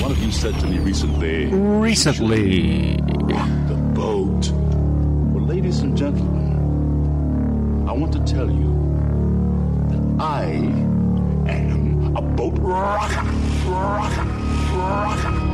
One of you said to me recently. Recently. The boat. Well, ladies and gentlemen, I want to tell you that I am a boat rocker. Rocker. Rocker.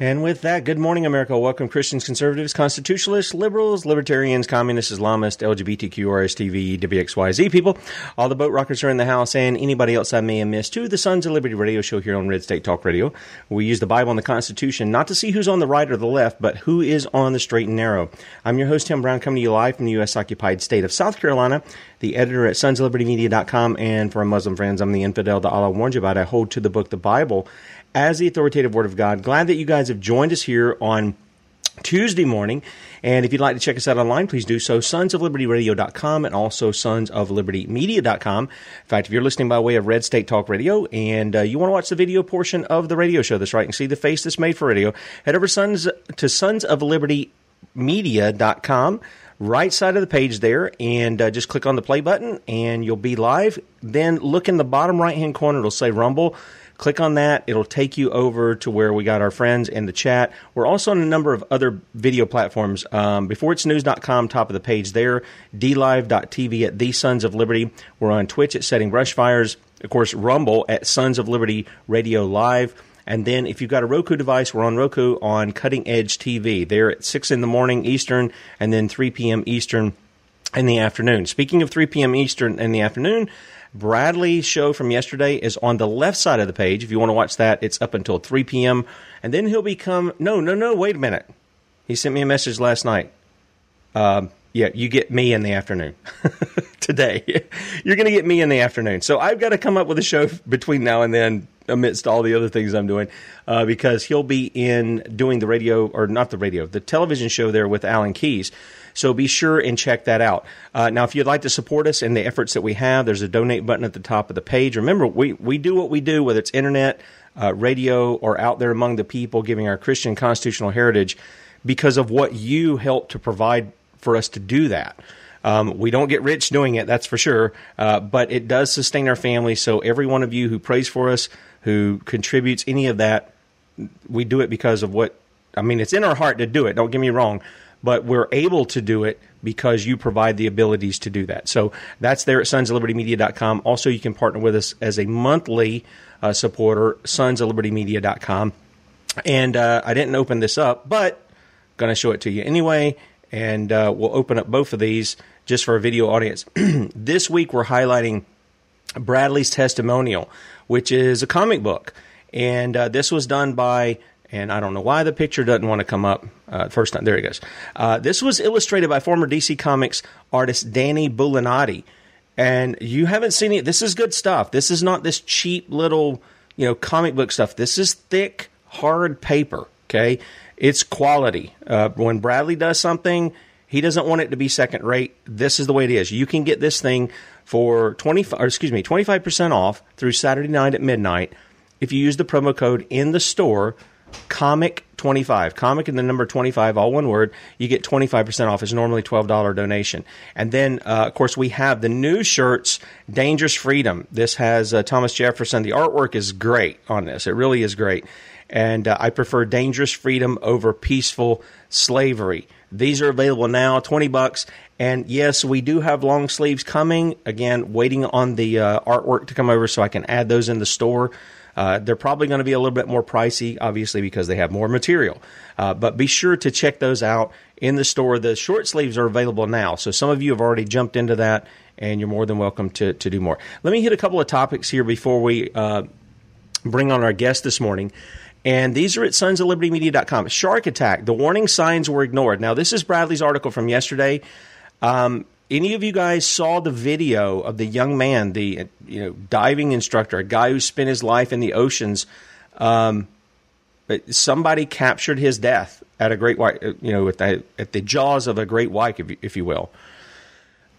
And with that, good morning, America. Welcome, Christians, conservatives, constitutionalists, liberals, libertarians, communists, Islamists, LGBTQ, RSTV, WXYZ people. All the boat rockers are in the house, and anybody else I may have missed to the Sons of Liberty radio show here on Red State Talk Radio. We use the Bible and the Constitution not to see who's on the right or the left, but who is on the straight and narrow. I'm your host, Tim Brown, coming to you live from the U.S. occupied state of South Carolina, the editor at sonsoflibertymedia.com, and for our Muslim friends, I'm the infidel that Allah warned you about. I hold to the book, the Bible, as the authoritative Word of God. Glad that you guys have joined us here on Tuesday morning. And if you'd like to check us out online, please do so. Sons of Liberty Sonsoflibertyradio.com and also Sons of Liberty sonsoflibertymedia.com. In fact, if you're listening by way of Red State Talk Radio and uh, you want to watch the video portion of the radio show, that's right, and see the face that's made for radio, head over sons, to sonsoflibertymedia.com. Right side of the page there, and uh, just click on the play button, and you'll be live. Then look in the bottom right hand corner, it'll say Rumble. Click on that. It'll take you over to where we got our friends in the chat. We're also on a number of other video platforms. Um, beforeitsnews.com, top of the page there. DLive.tv at The Sons of Liberty. We're on Twitch at Setting Brush Fires. Of course, Rumble at Sons of Liberty Radio Live. And then if you've got a Roku device, we're on Roku on Cutting Edge TV. They're at 6 in the morning Eastern and then 3 p.m. Eastern in the afternoon. Speaking of 3 p.m. Eastern in the afternoon, Bradley's show from yesterday is on the left side of the page. If you want to watch that, it's up until 3 p.m. And then he'll become. No, no, no, wait a minute. He sent me a message last night. Um, yeah, you get me in the afternoon today. You're going to get me in the afternoon. So I've got to come up with a show between now and then, amidst all the other things I'm doing, uh, because he'll be in doing the radio, or not the radio, the television show there with Alan Keyes. So be sure and check that out. Uh, now, if you'd like to support us in the efforts that we have, there's a donate button at the top of the page. Remember, we, we do what we do, whether it's internet, uh, radio, or out there among the people, giving our Christian constitutional heritage because of what you help to provide for us to do that. Um, we don't get rich doing it, that's for sure, uh, but it does sustain our family. So every one of you who prays for us, who contributes any of that, we do it because of what I mean. It's in our heart to do it. Don't get me wrong, but we're able to do it because you provide the abilities to do that. So that's there at sonsoflibertymedia.com. Also, you can partner with us as a monthly uh, supporter, sonsoflibertymedia.com. And uh, I didn't open this up, but going to show it to you anyway. And uh, we'll open up both of these just for a video audience. this week, we're highlighting Bradley's Testimonial, which is a comic book. And uh, this was done by and I don't know why the picture doesn't want to come up uh, first time. There he goes. Uh, this was illustrated by former DC Comics artist Danny Bulanadi, and you haven't seen it. This is good stuff. This is not this cheap little you know comic book stuff. This is thick, hard paper. Okay, it's quality. Uh, when Bradley does something, he doesn't want it to be second rate. This is the way it is. You can get this thing for twenty, or excuse me, twenty five percent off through Saturday night at midnight if you use the promo code in the store comic 25 comic and the number 25 all one word you get 25% off. It's normally $12 donation. And then uh, of course we have the new shirts dangerous freedom. This has uh, thomas jefferson. The artwork is great on this. It really is great. And uh, i prefer dangerous freedom over peaceful slavery. These are available now 20 bucks. And yes we do have long sleeves coming. Again waiting on the uh, artwork to come over so i can add those in the store uh, they're probably going to be a little bit more pricey, obviously, because they have more material. Uh, but be sure to check those out in the store. The short sleeves are available now. So some of you have already jumped into that, and you're more than welcome to, to do more. Let me hit a couple of topics here before we uh, bring on our guest this morning. And these are at sonsoflibertymedia.com. Shark attack. The warning signs were ignored. Now, this is Bradley's article from yesterday. Um, any of you guys saw the video of the young man, the you know diving instructor, a guy who spent his life in the oceans? Um, somebody captured his death at a great white, you know, at the, at the jaws of a great white, if you, if you will.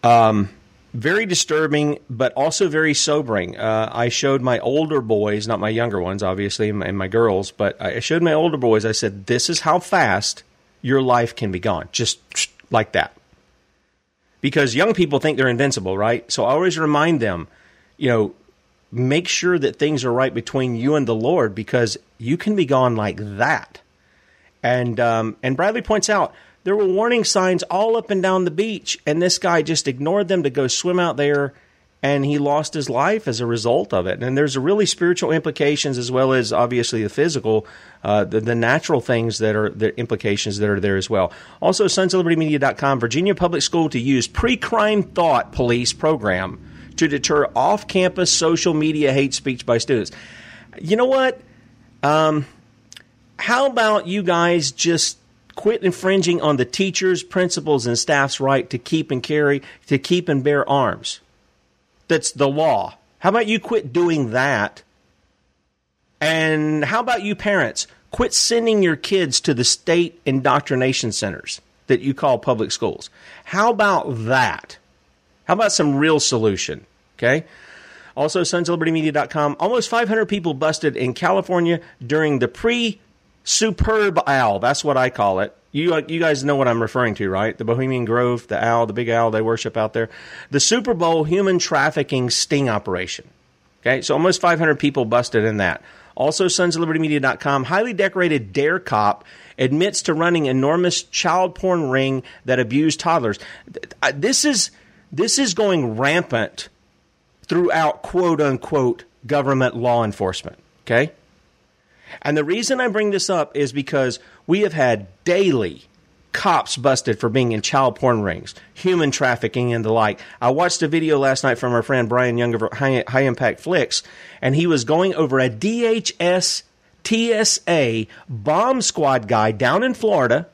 Um, very disturbing, but also very sobering. Uh, I showed my older boys, not my younger ones, obviously, and my girls, but I showed my older boys. I said, "This is how fast your life can be gone, just like that." Because young people think they're invincible, right? So I always remind them, you know, make sure that things are right between you and the Lord because you can be gone like that. And um, and Bradley points out there were warning signs all up and down the beach, and this guy just ignored them to go swim out there and he lost his life as a result of it. And there's really spiritual implications as well as obviously the physical, uh, the, the, natural things that are the implications that are there as well. Also, sons of liberty media.com, Virginia Public School to use pre-crime thought police program to deter off-campus social media hate speech by students. You know what? Um, how about you guys just quit infringing on the teachers, principals, and staff's right to keep and carry, to keep and bear arms? That's the law. How about you quit doing that? And how about you parents? Quit sending your kids to the state indoctrination centers that you call public schools. How about that? How about some real solution? Okay. Also, sonsoflibertymedia.com. Almost 500 people busted in California during the pre superb owl. That's what I call it. You uh, you guys know what I'm referring to, right? The Bohemian Grove, the owl, the big owl they worship out there. The Super Bowl human trafficking sting operation. Okay, so almost 500 people busted in that. Also, sons of liberty media.com, highly decorated dare cop admits to running enormous child porn ring that abused toddlers. Uh, this is this is going rampant throughout quote unquote government law enforcement. Okay? And the reason I bring this up is because we have had daily cops busted for being in child porn rings, human trafficking, and the like. I watched a video last night from our friend Brian Young of High, High Impact Flicks, and he was going over a DHS TSA bomb squad guy down in Florida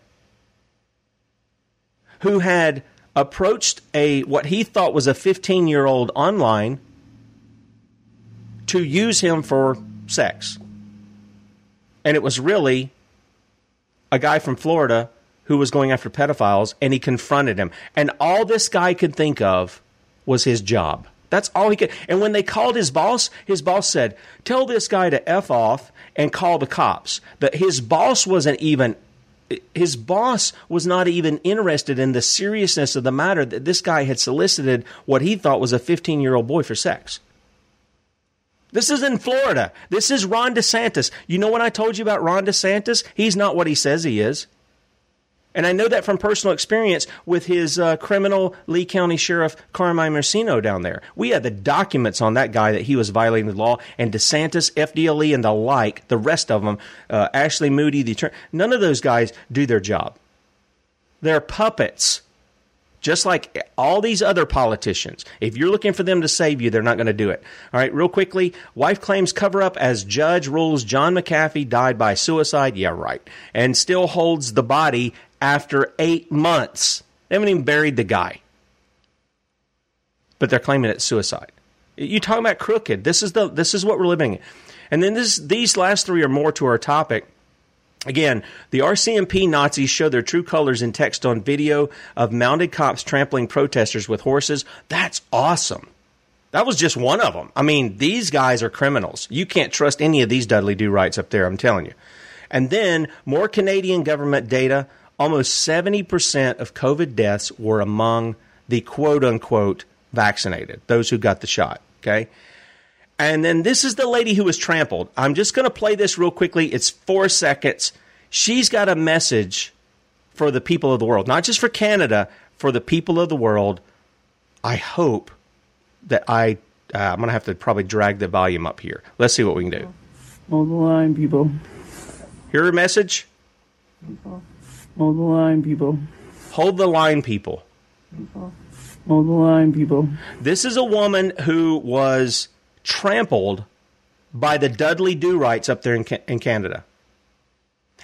who had approached a what he thought was a 15 year old online to use him for sex and it was really a guy from Florida who was going after pedophiles, and he confronted him. And all this guy could think of was his job. That's all he could. And when they called his boss, his boss said, "Tell this guy to f off and call the cops." That his boss wasn't even. His boss was not even interested in the seriousness of the matter that this guy had solicited what he thought was a 15 year old boy for sex. This is in Florida. This is Ron DeSantis. You know what I told you about Ron DeSantis? He's not what he says he is. And I know that from personal experience with his uh, criminal Lee County Sheriff Carmine Marceno down there. We had the documents on that guy that he was violating the law, and DeSantis, FDLE, and the like, the rest of them, uh, Ashley Moody, the attorney, none of those guys do their job. They're puppets. Just like all these other politicians. If you're looking for them to save you, they're not going to do it. All right, real quickly wife claims cover up as judge rules John McAfee died by suicide. Yeah, right. And still holds the body after eight months. They haven't even buried the guy. But they're claiming it's suicide. You talking about crooked. This is the this is what we're living in. And then this these last three are more to our topic. Again, the RCMP Nazis show their true colors in text on video of mounted cops trampling protesters with horses. That's awesome. That was just one of them. I mean, these guys are criminals. You can't trust any of these Dudley Do Rights up there, I'm telling you. And then more Canadian government data. Almost 70% of COVID deaths were among the quote unquote vaccinated, those who got the shot. Okay. And then this is the lady who was trampled. I'm just going to play this real quickly. It's four seconds. She's got a message for the people of the world, not just for Canada, for the people of the world. I hope that I, uh, I'm going to have to probably drag the volume up here. Let's see what we can do. Hold the line, people. Hear her message? Hold the line, people. Hold the line, people. Hold the line, people. This is a woman who was trampled by the Dudley Do Rights up there in, in Canada.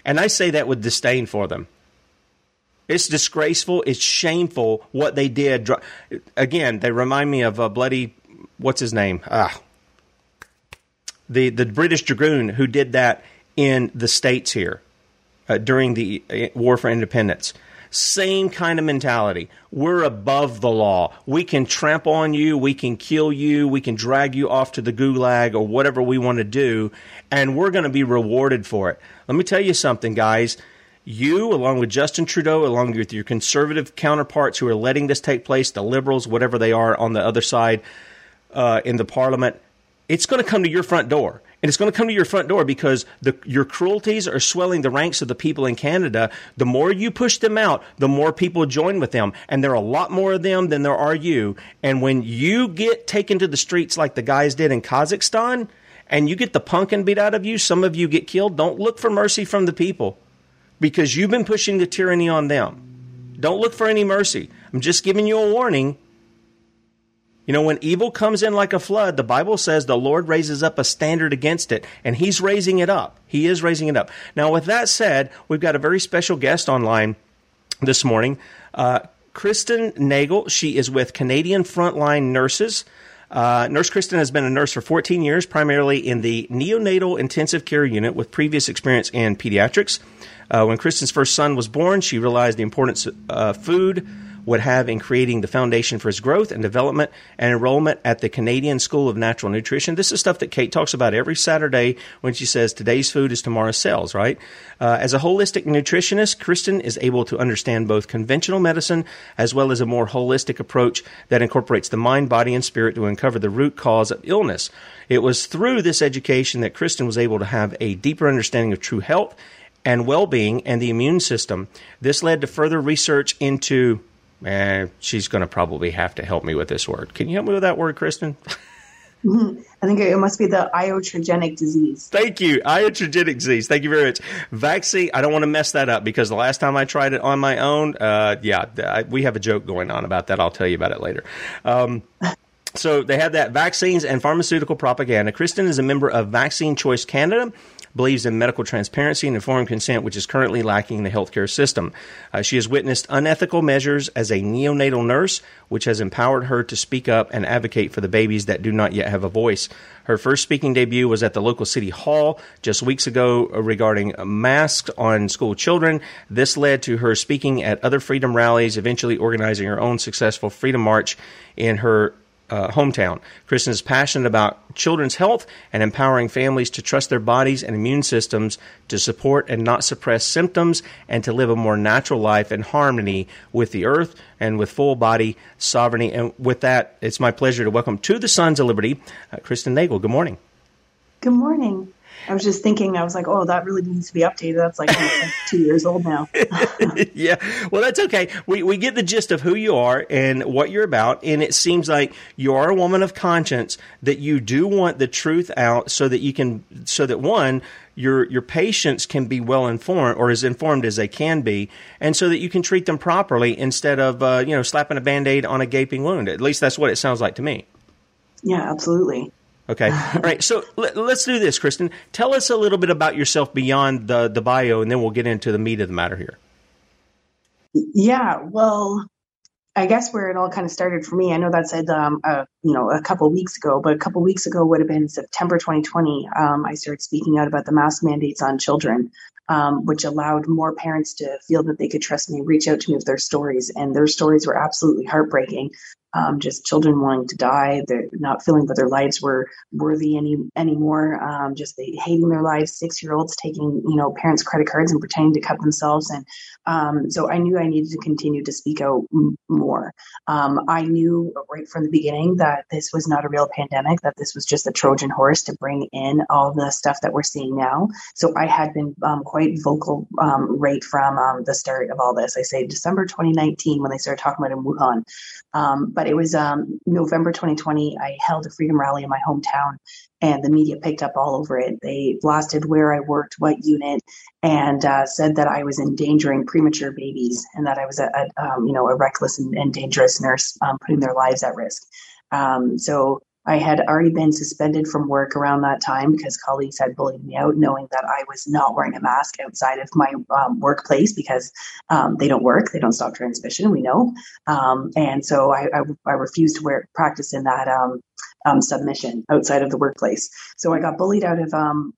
And I say that with disdain for them. It's disgraceful. It's shameful what they did. Again, they remind me of a bloody, what's his name? Ah, the the British dragoon who did that in the states here uh, during the uh, War for Independence. Same kind of mentality. We're above the law. We can trample on you. We can kill you. We can drag you off to the gulag or whatever we want to do. And we're going to be rewarded for it. Let me tell you something, guys. You, along with Justin Trudeau, along with your conservative counterparts who are letting this take place, the liberals, whatever they are on the other side uh, in the parliament, it's going to come to your front door. And it's going to come to your front door because the, your cruelties are swelling the ranks of the people in Canada. The more you push them out, the more people join with them. And there are a lot more of them than there are you. And when you get taken to the streets like the guys did in Kazakhstan, and you get the pumpkin beat out of you, some of you get killed, don't look for mercy from the people because you've been pushing the tyranny on them. Don't look for any mercy. I'm just giving you a warning you know, when evil comes in like a flood, the Bible says the Lord raises up a standard against it, and He's raising it up. He is raising it up. Now, with that said, we've got a very special guest online this morning. Uh, Kristen Nagle. She is with Canadian Frontline Nurses. Uh, nurse Kristen has been a nurse for 14 years, primarily in the neonatal intensive care unit with previous experience in pediatrics. Uh, when Kristen's first son was born, she realized the importance of uh, food would have in creating the foundation for his growth and development and enrollment at the Canadian School of Natural Nutrition. This is stuff that Kate talks about every Saturday when she says today's food is tomorrow's sales, right? Uh, as a holistic nutritionist, Kristen is able to understand both conventional medicine as well as a more holistic approach that incorporates the mind, body, and spirit to uncover the root cause of illness. It was through this education that Kristen was able to have a deeper understanding of true health and well being and the immune system. This led to further research into eh, she's going to probably have to help me with this word. Can you help me with that word, Kristen? I think it must be the iatrogenic disease. Thank you. Iatrogenic disease. Thank you very much. Vaccine, I don't want to mess that up because the last time I tried it on my own, uh, yeah, I, we have a joke going on about that. I'll tell you about it later. Um, so they have that vaccines and pharmaceutical propaganda. Kristen is a member of Vaccine Choice Canada believes in medical transparency and informed consent, which is currently lacking in the healthcare system. Uh, she has witnessed unethical measures as a neonatal nurse, which has empowered her to speak up and advocate for the babies that do not yet have a voice. Her first speaking debut was at the local city hall just weeks ago regarding masks on school children. This led to her speaking at other freedom rallies, eventually organizing her own successful Freedom March in her uh, hometown. Kristen is passionate about children's health and empowering families to trust their bodies and immune systems to support and not suppress symptoms and to live a more natural life in harmony with the earth and with full body sovereignty. And with that, it's my pleasure to welcome to the Sons of Liberty, uh, Kristen Nagle. Good morning. Good morning. I was just thinking, I was like, oh, that really needs to be updated. That's like, like two years old now. yeah. Well, that's okay. We, we get the gist of who you are and what you're about. And it seems like you are a woman of conscience that you do want the truth out so that you can, so that one, your your patients can be well informed or as informed as they can be, and so that you can treat them properly instead of uh, you know slapping a band aid on a gaping wound. At least that's what it sounds like to me. Yeah, absolutely. Okay. All right. So let, us do this, Kristen. Tell us a little bit about yourself beyond the, the bio, and then we'll get into the meat of the matter here. Yeah. Well, I guess where it all kind of started for me, I know that said, um, uh, you know, a couple weeks ago, but a couple weeks ago would have been September 2020. Um, I started speaking out about the mask mandates on children, um, which allowed more parents to feel that they could trust me, reach out to me with their stories, and their stories were absolutely heartbreaking um, just children wanting to die. They're not feeling that their lives were worthy any anymore. Um, just they hating their lives. Six year olds taking you know parents' credit cards and pretending to cut themselves. And um, so I knew I needed to continue to speak out m- more. Um, I knew right from the beginning that this was not a real pandemic. That this was just a Trojan horse to bring in all the stuff that we're seeing now. So I had been um, quite vocal um, right from the start of all this. I say December 2019 when they started talking about in Wuhan. but but it was um, November 2020. I held a freedom rally in my hometown, and the media picked up all over it. They blasted where I worked, what unit, and uh, said that I was endangering premature babies and that I was a, a um, you know a reckless and, and dangerous nurse, um, putting their lives at risk. Um, so I had already been suspended from work around that time because colleagues had bullied me out, knowing that I was not wearing a mask outside of my um, workplace because um, they don't work, they don't stop transmission, we know. Um, and so I, I, I, refused to wear practice in that um, um, submission outside of the workplace. So I got bullied out of um,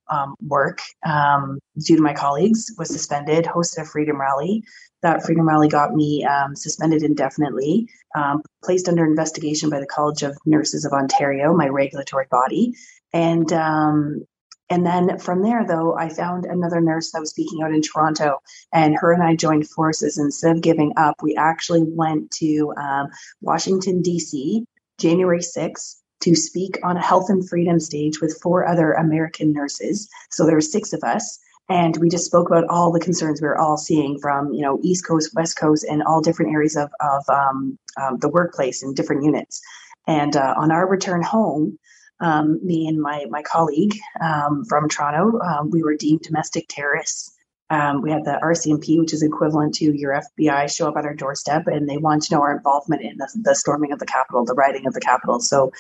work due to my colleagues, was suspended, hosted a freedom rally, that Freedom Rally got me um, suspended indefinitely, um, placed under investigation by the College of Nurses of Ontario, my regulatory body, and um, and then from there, though, I found another nurse that was speaking out in Toronto, and her and I joined forces. Instead of giving up, we actually went to um, Washington D.C. January sixth to speak on a health and freedom stage with four other American nurses. So there were six of us and we just spoke about all the concerns we were all seeing from you know east coast west coast and all different areas of, of um, um, the workplace and different units and uh, on our return home um, me and my my colleague um, from toronto um, we were deemed domestic terrorists um, we had the RCMP, which is equivalent to your FBI, show up at our doorstep, and they want to know our involvement in the, the storming of the Capitol, the rioting of the Capitol. So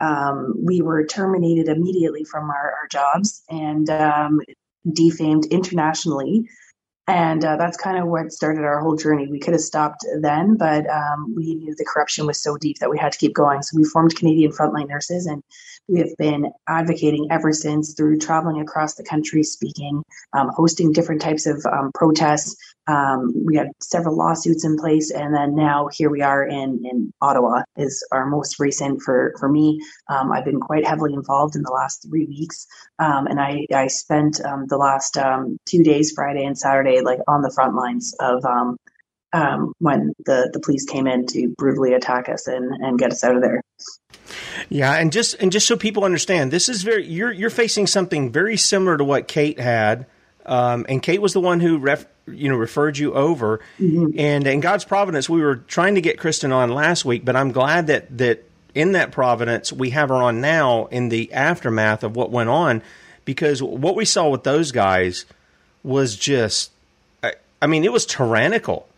um, we were terminated immediately from our, our jobs, and um, defamed internationally. And uh, that's kind of what started our whole journey. We could have stopped then, but um, we knew the corruption was so deep that we had to keep going. So we formed Canadian Frontline Nurses, and we have been advocating ever since through traveling across the country, speaking, um, hosting different types of um, protests, um, we had several lawsuits in place, and then now here we are in in Ottawa is our most recent for for me. Um, I've been quite heavily involved in the last three weeks, um, and I I spent um, the last two days, Friday and Saturday, like on the front lines of um, when the the police came in to brutally attack us and and get us out of there. Yeah, and just and just so people understand, this is very you're you're facing something very similar to what Kate had. Um, and Kate was the one who ref, you know referred you over. Mm-hmm. And in God's providence, we were trying to get Kristen on last week, but I'm glad that that in that providence we have her on now in the aftermath of what went on, because what we saw with those guys was just, I, I mean, it was tyrannical.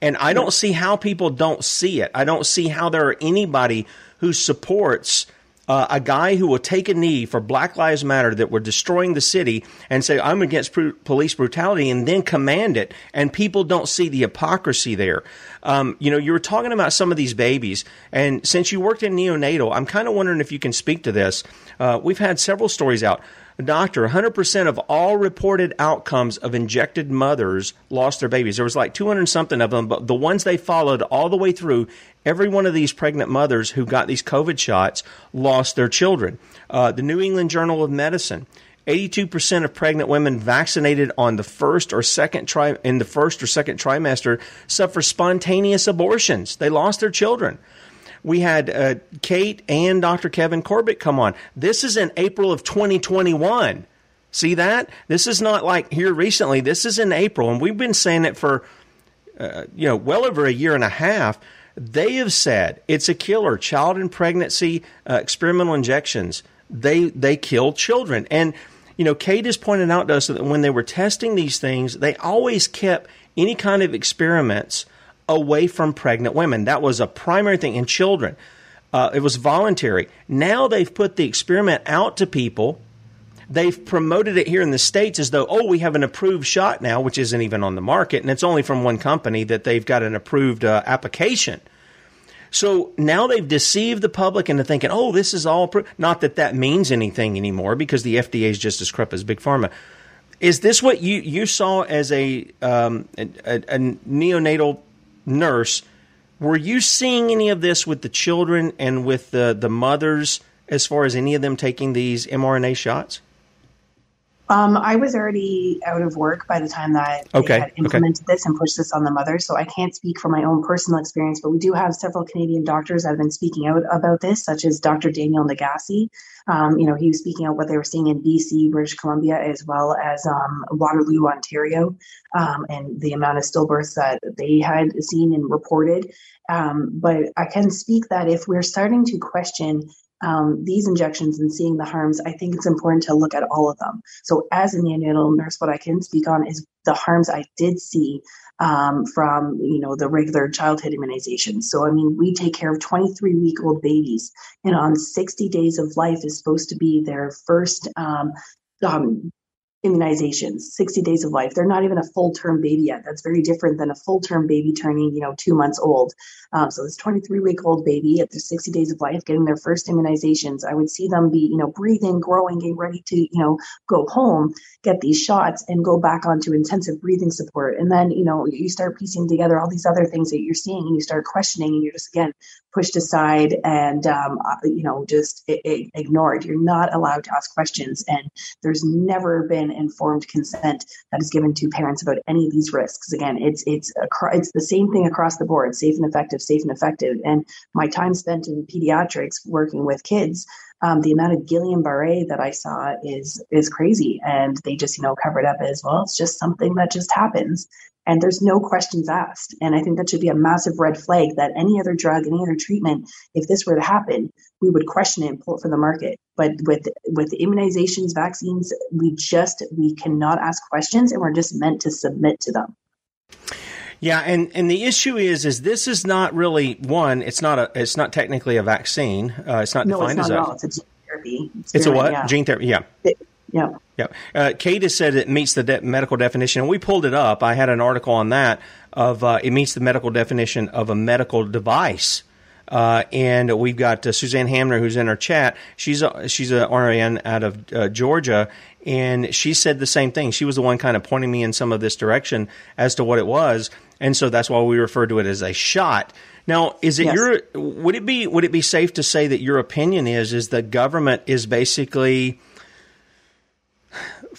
And I don't see how people don't see it. I don't see how there are anybody who supports uh, a guy who will take a knee for Black Lives Matter that were destroying the city and say, I'm against pr- police brutality and then command it. And people don't see the hypocrisy there. Um, you know, you were talking about some of these babies. And since you worked in neonatal, I'm kind of wondering if you can speak to this. Uh, we've had several stories out. Doctor, 100% of all reported outcomes of injected mothers lost their babies. There was like 200 something of them, but the ones they followed all the way through, every one of these pregnant mothers who got these COVID shots lost their children. Uh, the New England Journal of Medicine. 82% of pregnant women vaccinated on the first or second tri- in the first or second trimester suffer spontaneous abortions. They lost their children we had uh, Kate and Dr. Kevin Corbett come on. This is in April of 2021. See that? This is not like here recently. This is in April, and we've been saying it for, uh, you know, well over a year and a half. They have said it's a killer. Child and pregnancy uh, experimental injections. They they kill children, and you know, Kate has pointed out to us that when they were testing these things, they always kept any kind of experiments away from pregnant women. That was a primary thing in children. Uh, it was voluntary. Now they've put the experiment out to people. They've promoted it here in the States as though, oh, we have an approved shot now, which isn't even on the market. And it's only from one company that they've got an approved uh, application. So now they've deceived the public into thinking, oh, this is all. Pro-. Not that that means anything anymore because the FDA is just as corrupt as Big Pharma. Is this what you, you saw as a, um, a, a neonatal nurse? Were you seeing any of this with the children and with the, the mothers as far as any of them taking these mRNA shots? Um, I was already out of work by the time that okay. they had implemented okay. this and pushed this on the mothers. So I can't speak from my own personal experience, but we do have several Canadian doctors that have been speaking out about this, such as Dr. Daniel Nagase. Um, you know, he was speaking out what they were seeing in BC, British Columbia, as well as um, Waterloo, Ontario, um, and the amount of stillbirths that they had seen and reported. Um, but I can speak that if we're starting to question um, these injections and seeing the harms, I think it's important to look at all of them. So, as a neonatal nurse, what I can speak on is the harms I did see um, from you know the regular childhood immunizations. So, I mean, we take care of 23 week old babies, and on 60 days of life is supposed to be their first um, um, immunizations, 60 days of life. They're not even a full term baby yet. That's very different than a full term baby turning, you know, two months old. Um, so this 23 week old baby at their 60 days of life getting their first immunizations, I would see them be, you know, breathing, growing, getting ready to, you know, go home, get these shots and go back onto intensive breathing support. And then, you know, you start piecing together all these other things that you're seeing and you start questioning and you're just, again, pushed aside and, um, uh, you know, just ignored. You're not allowed to ask questions. And there's never been informed consent that is given to parents about any of these risks. Again, it's, it's, it's the same thing across the board, safe and effective safe and effective. And my time spent in pediatrics working with kids, um, the amount of Guillain-Barré that I saw is is crazy, and they just you know cover it up as well. It's just something that just happens, and there's no questions asked. And I think that should be a massive red flag that any other drug, any other treatment, if this were to happen, we would question it and pull it from the market. But with with immunizations, vaccines, we just we cannot ask questions, and we're just meant to submit to them. Yeah, and, and the issue is is this is not really one. It's not a. It's not technically a vaccine. Uh, it's not no, defined it's not as a. It's a gene therapy. It's a what? Yeah. Gene therapy. Yeah. It, yeah. Yeah. Uh, Kate has said it meets the de- medical definition, and we pulled it up. I had an article on that of uh, it meets the medical definition of a medical device. Uh, and we've got uh, Suzanne Hamner, who's in our chat. She's a, she's a RN out of uh, Georgia, and she said the same thing. She was the one kind of pointing me in some of this direction as to what it was and so that's why we refer to it as a shot. Now, is it yes. your would it be would it be safe to say that your opinion is is the government is basically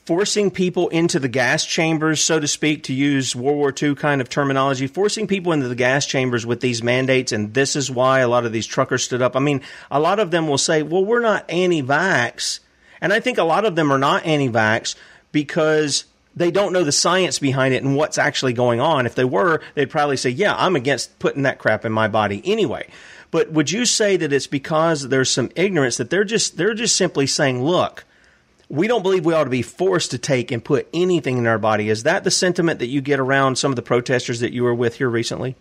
forcing people into the gas chambers, so to speak, to use World War II kind of terminology, forcing people into the gas chambers with these mandates, and this is why a lot of these truckers stood up. I mean, a lot of them will say, "Well, we're not anti-vax," and I think a lot of them are not anti-vax because they don't know the science behind it and what's actually going on. If they were, they'd probably say, "Yeah, I'm against putting that crap in my body anyway." But would you say that it's because there's some ignorance that they're just they're just simply saying, "Look, we don't believe we ought to be forced to take and put anything in our body." Is that the sentiment that you get around some of the protesters that you were with here recently?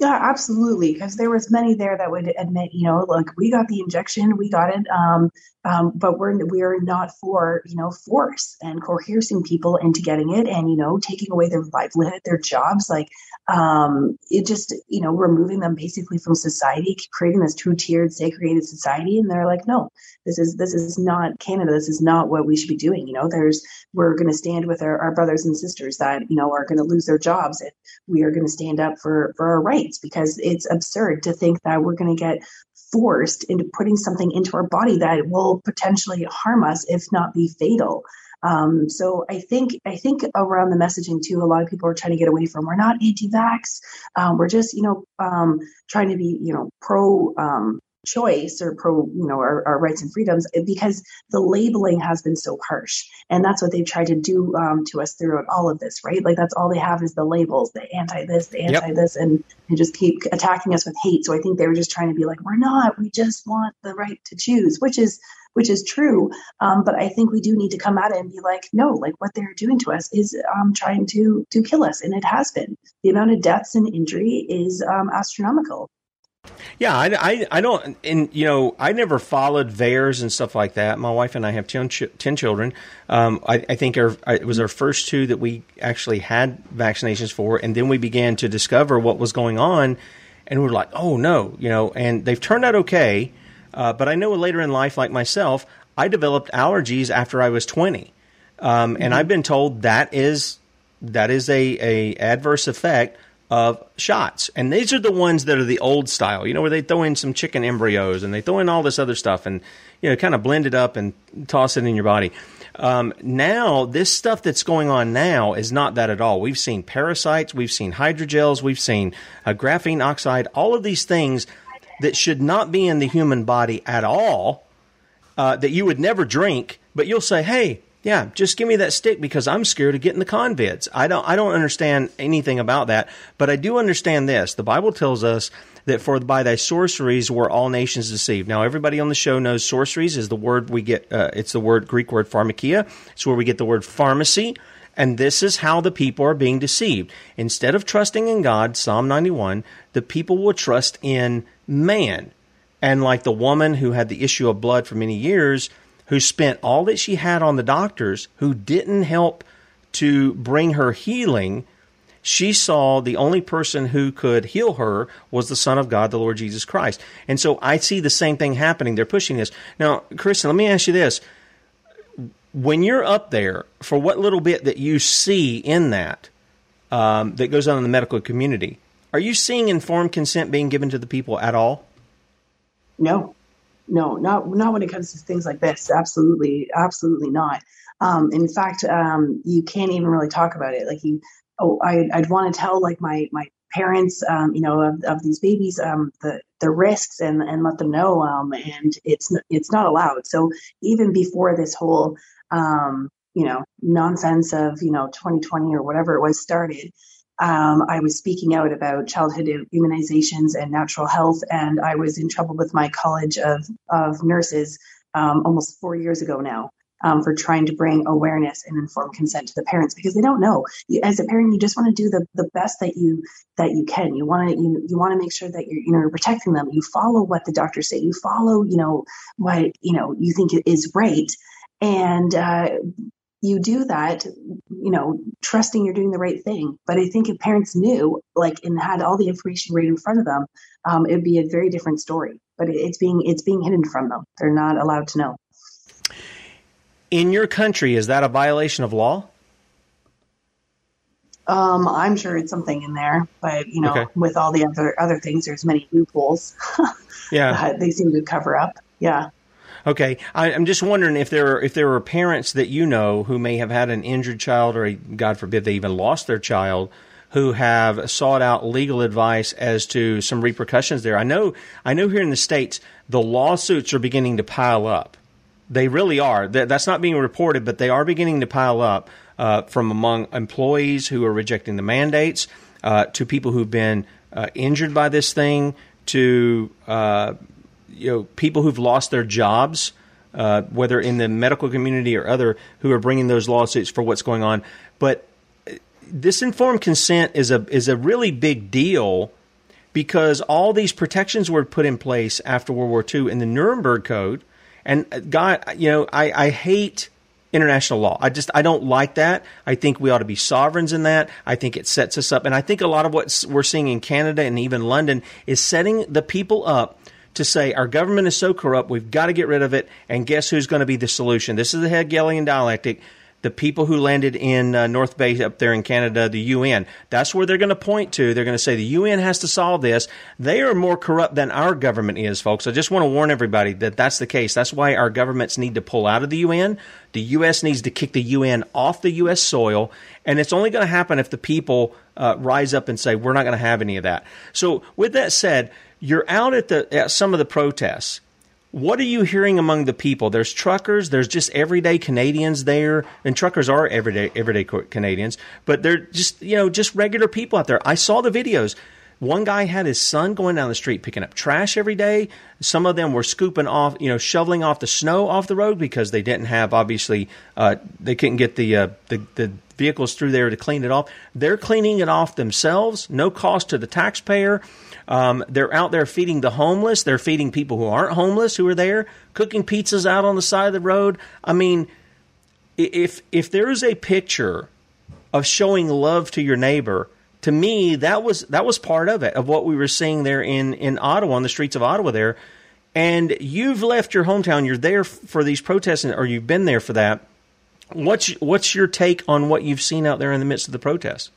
Yeah, absolutely. Because there was many there that would admit, you know, look, we got the injection, we got it, um, um, but we're we're not for you know force and coercing people into getting it, and you know taking away their livelihood, their jobs. Like um, it just you know removing them basically from society, creating this two tiered segregated society, and they're like, no, this is this is not Canada. This is not what we should be doing. You know, there's we're going to stand with our, our brothers and sisters that you know are going to lose their jobs, and we are going to stand up for for our rights because it's absurd to think that we're going to get forced into putting something into our body that will potentially harm us, if not be fatal. Um, so I think I think around the messaging too, a lot of people are trying to get away from. We're not anti-vax. Um, we're just you know um, trying to be you know pro um, choice or pro you know our, our, rights and freedoms because the labeling has been so harsh and that's what they've tried to do um, to us throughout all of this right like that's all they have is the labels the anti this the anti yep. this and and just keep attacking us with hate so i think they were just trying to be like we're not we just want the right to choose which is which is true um, but i think we do need to come at it and be like no like what they're doing to us is um, trying to to kill us and it has been the amount of deaths and injury is um, astronomical yeah, I, I, I, don't, and you know, I never followed VAERS and stuff like that. My wife and I have 10, ch- 10 children. Um, I, I, think our, it was our first two that we actually had vaccinations for, and then we began to discover what was going on, and we were like, oh no, you know, and they've turned out okay. Uh, but I know later in life, like myself, I developed allergies after I was 20. Um, and mm-hmm. I've been told that is that is a, a adverse effect of shots. And these are the ones that are the old style, you know, where they throw in some chicken embryos and they throw in all this other stuff and, you know, kind of blend it up and toss it in your body. Um, now, this stuff that's going on now is not that at all. We've seen parasites, we've seen hydrogels, we've seen uh, graphene oxide, all of these things that should not be in the human body at all, uh, that you would never drink, but you'll say, hey, yeah, just give me that stick because I'm scared of getting the convids. I don't I don't understand anything about that, but I do understand this. The Bible tells us that for by thy sorceries were all nations deceived. Now everybody on the show knows sorceries is the word we get uh, it's the word Greek word pharmakia. It's where we get the word pharmacy. And this is how the people are being deceived. Instead of trusting in God, Psalm 91, the people will trust in man. And like the woman who had the issue of blood for many years, who spent all that she had on the doctors who didn't help to bring her healing, she saw the only person who could heal her was the Son of God, the Lord Jesus Christ. And so I see the same thing happening. They're pushing this. Now, Kristen, let me ask you this. When you're up there, for what little bit that you see in that, um, that goes on in the medical community, are you seeing informed consent being given to the people at all? No no, not not when it comes to things like this. Absolutely, absolutely not. Um, in fact, um, you can't even really talk about it. Like you, oh, I, would want to tell like my my parents, um, you know, of, of these babies, um, the the risks and and let them know. Um, and it's it's not allowed. So even before this whole, um, you know, nonsense of you know 2020 or whatever it was started, um, I was speaking out about childhood immunizations and natural health, and I was in trouble with my college of, of nurses um, almost four years ago now um, for trying to bring awareness and informed consent to the parents because they don't know. As a parent, you just want to do the, the best that you that you can. You want to you, you want to make sure that you're you know you're protecting them. You follow what the doctors say. You follow you know what you know you think is right and uh, you do that, you know, trusting you're doing the right thing. But I think if parents knew, like, and had all the information right in front of them, um, it would be a very different story. But it's being it's being hidden from them. They're not allowed to know. In your country, is that a violation of law? Um, I'm sure it's something in there, but you know, okay. with all the other other things, there's many loopholes. yeah, they seem to cover up. Yeah. Okay, I, am just wondering if there are, if there are parents that you know who may have had an injured child, or a, God forbid they even lost their child, who have sought out legal advice as to some repercussions there. I know, I know here in the states the lawsuits are beginning to pile up. They really are. That's not being reported, but they are beginning to pile up uh, from among employees who are rejecting the mandates, uh, to people who've been uh, injured by this thing, to uh, you know people who've lost their jobs, uh, whether in the medical community or other, who are bringing those lawsuits for what's going on. But uh, this informed consent is a is a really big deal because all these protections were put in place after World War II in the Nuremberg Code. And uh, God, you know, I, I hate international law. I just I don't like that. I think we ought to be sovereigns in that. I think it sets us up, and I think a lot of what we're seeing in Canada and even London is setting the people up to say our government is so corrupt, we've got to get rid of it. And guess who's going to be the solution? This is the Hegelian dialectic. The people who landed in uh, North Bay up there in Canada, the UN, that's where they're going to point to. They're going to say the UN has to solve this. They are more corrupt than our government is, folks. I just want to warn everybody that that's the case. That's why our governments need to pull out of the UN. The U.S. needs to kick the UN off the U.S. soil. And it's only going to happen if the people uh, rise up and say, we're not going to have any of that. So, with that said, You're out at the at some of the protests. What are you hearing among the people? There's truckers, there's just everyday Canadians there, and truckers are everyday everyday Canadians, but they're just you know just regular people out there. I saw the videos. One guy had his son going down the street picking up trash every day. Some of them were scooping off, you know, shoveling off the snow off the road because they didn't have obviously uh, they couldn't get the, uh, the the vehicles through there to clean it off. They're cleaning it off themselves, no cost to the taxpayer. Um, they're out there feeding the homeless. They're feeding people who aren't homeless who are there, cooking pizzas out on the side of the road. I mean, if if there is a picture of showing love to your neighbor, to me that was that was part of it of what we were seeing there in in Ottawa on the streets of Ottawa there. And you've left your hometown. You're there for these protests, or you've been there for that. What's what's your take on what you've seen out there in the midst of the protests?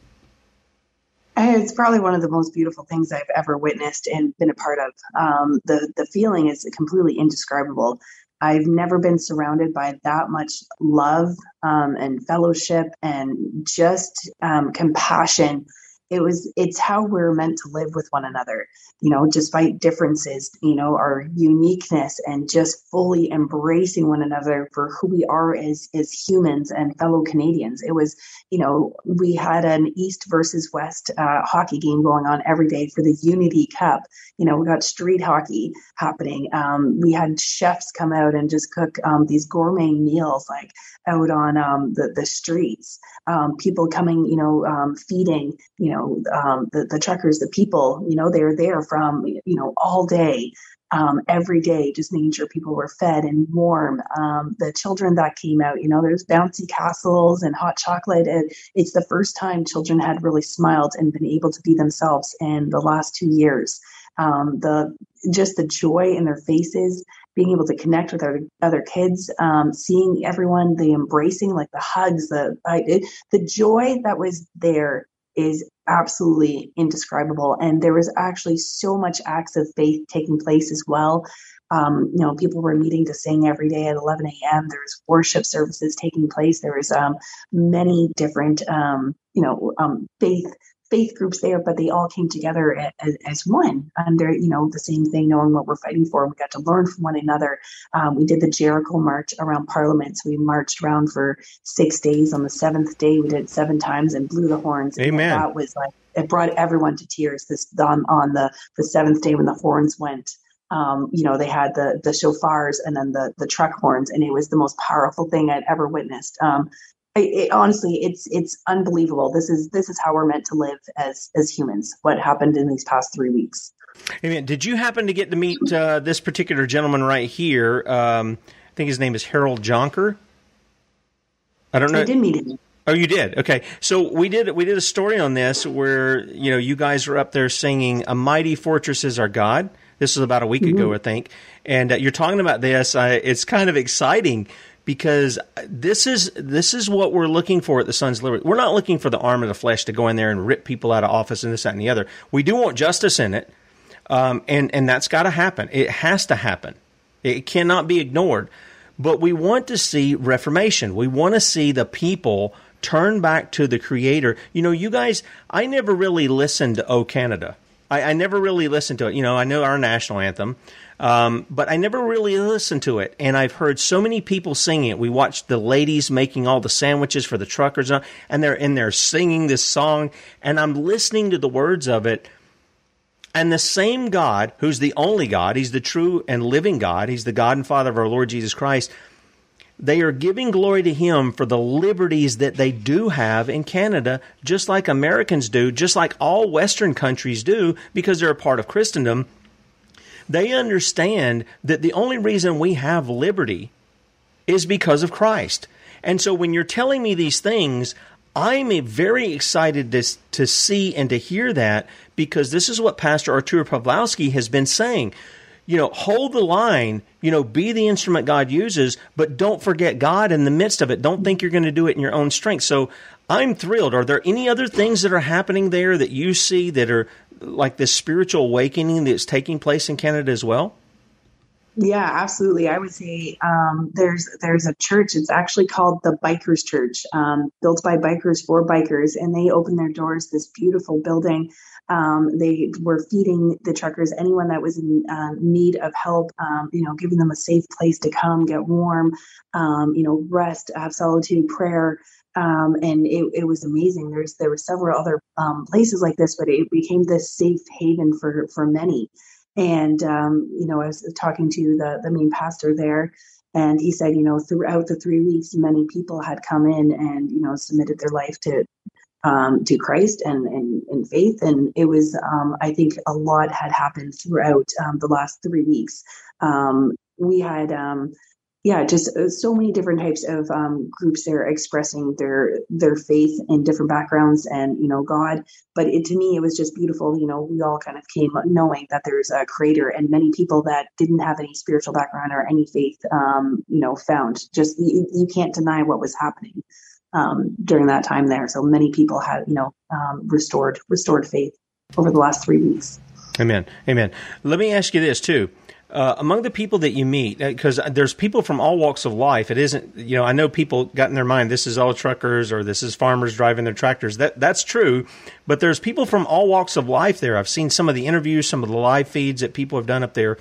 It's probably one of the most beautiful things I've ever witnessed and been a part of. Um, the the feeling is completely indescribable. I've never been surrounded by that much love um, and fellowship and just um, compassion it was it's how we're meant to live with one another you know despite differences you know our uniqueness and just fully embracing one another for who we are as as humans and fellow canadians. It was you know we had an east versus west uh, hockey game going on every day for the unity cup. You know we got street hockey happening. Um, we had chefs come out and just cook um, these gourmet meals like out on um, the, the streets. Um, people coming you know um, feeding you know know um, the the truckers, the people, you know, they're there from you know all day, um, every day, just making sure people were fed and warm. Um, the children that came out, you know, there's bouncy castles and hot chocolate. And it's the first time children had really smiled and been able to be themselves in the last two years. Um, the just the joy in their faces, being able to connect with our other kids, um, seeing everyone, the embracing, like the hugs, the I, it, the joy that was there is absolutely indescribable. And there was actually so much acts of faith taking place as well. Um, you know, people were meeting to sing every day at 11 a.m. There was worship services taking place. There was um, many different, um, you know, um, faith faith groups there, but they all came together as, as, one under, you know, the same thing, knowing what we're fighting for. We got to learn from one another. Um, we did the Jericho March around Parliament. So we marched around for six days. On the seventh day, we did it seven times and blew the horns. Amen. And that was like, it brought everyone to tears this on, on the, the seventh day when the horns went. Um, you know, they had the the shofars and then the the truck horns, and it was the most powerful thing I'd ever witnessed. Um, it, honestly, it's it's unbelievable. This is this is how we're meant to live as as humans. What happened in these past three weeks? Amen. Did you happen to get to meet uh, this particular gentleman right here? Um, I think his name is Harold Jonker. I don't know. I did meet him. Oh, you did. Okay, so we did we did a story on this where you know you guys were up there singing "A Mighty Fortress Is Our God." This was about a week mm-hmm. ago, I think, and uh, you're talking about this. Uh, it's kind of exciting because this is this is what we're looking for at the Sons of Liberty. We're not looking for the arm of the flesh to go in there and rip people out of office and this, that, and the other. We do want justice in it, um, and and that's got to happen. It has to happen. It cannot be ignored. But we want to see reformation. We want to see the people turn back to the Creator. You know, you guys, I never really listened to "O Canada." I, I never really listened to it. You know, I know our national anthem. Um, but I never really listened to it, and I've heard so many people singing it. We watched the ladies making all the sandwiches for the truckers, and they're in there singing this song, and I'm listening to the words of it. And the same God, who's the only God, He's the true and living God, He's the God and Father of our Lord Jesus Christ. They are giving glory to Him for the liberties that they do have in Canada, just like Americans do, just like all Western countries do, because they're a part of Christendom. They understand that the only reason we have liberty is because of Christ. And so when you're telling me these things, I'm very excited to, to see and to hear that because this is what Pastor Artur Pawlowski has been saying. You know, hold the line, you know, be the instrument God uses, but don't forget God in the midst of it. Don't think you're going to do it in your own strength. So I'm thrilled. Are there any other things that are happening there that you see that are like this spiritual awakening that's taking place in Canada as well? Yeah, absolutely. I would say um, there's there's a church. It's actually called the Bikers Church, um, built by bikers for bikers, and they opened their doors. This beautiful building. Um, they were feeding the truckers, anyone that was in uh, need of help. Um, you know, giving them a safe place to come, get warm. Um, you know, rest, have solitude, prayer. Um, and it, it, was amazing. There's there were several other places like this, but it became this safe haven for for many. And, um, you know, I was talking to the, the main pastor there, and he said, you know, throughout the three weeks, many people had come in and, you know, submitted their life to um, to Christ and, and, and faith. And it was, um, I think a lot had happened throughout um, the last three weeks. Um, we had um, yeah, just uh, so many different types of um, groups there expressing their their faith in different backgrounds and you know God. But it, to me, it was just beautiful. You know, we all kind of came knowing that there's a Creator, and many people that didn't have any spiritual background or any faith, um, you know, found just you, you can't deny what was happening um, during that time there. So many people had you know um, restored restored faith over the last three weeks. Amen. Amen. Let me ask you this too uh, among the people that you meet, because uh, there's people from all walks of life. It isn't, you know, I know people got in their mind this is all truckers or this is farmers driving their tractors. That that's true, but there's people from all walks of life there. I've seen some of the interviews, some of the live feeds that people have done up there.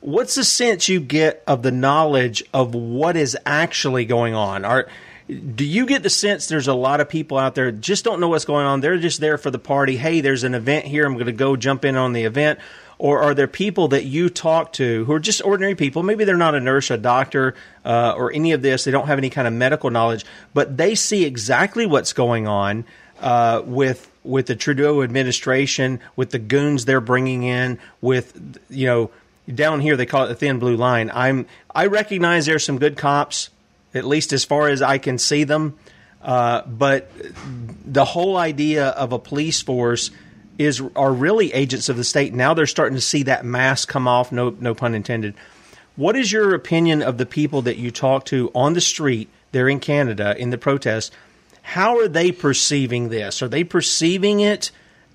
What's the sense you get of the knowledge of what is actually going on? Are do you get the sense there's a lot of people out there just don't know what's going on? They're just there for the party. Hey, there's an event here. I'm going to go jump in on the event or are there people that you talk to who are just ordinary people? Maybe they're not a nurse, a doctor, uh, or any of this. They don't have any kind of medical knowledge, but they see exactly what's going on uh, with with the Trudeau administration, with the goons they're bringing in, with you know down here they call it the thin blue line. I'm I recognize there's some good cops, at least as far as I can see them. Uh, but the whole idea of a police force is are really agents of the state. Now they're starting to see that mask come off. No, no pun intended. What is your opinion of the people that you talk to on the street there in Canada in the protests? How are they perceiving this? Are they perceiving it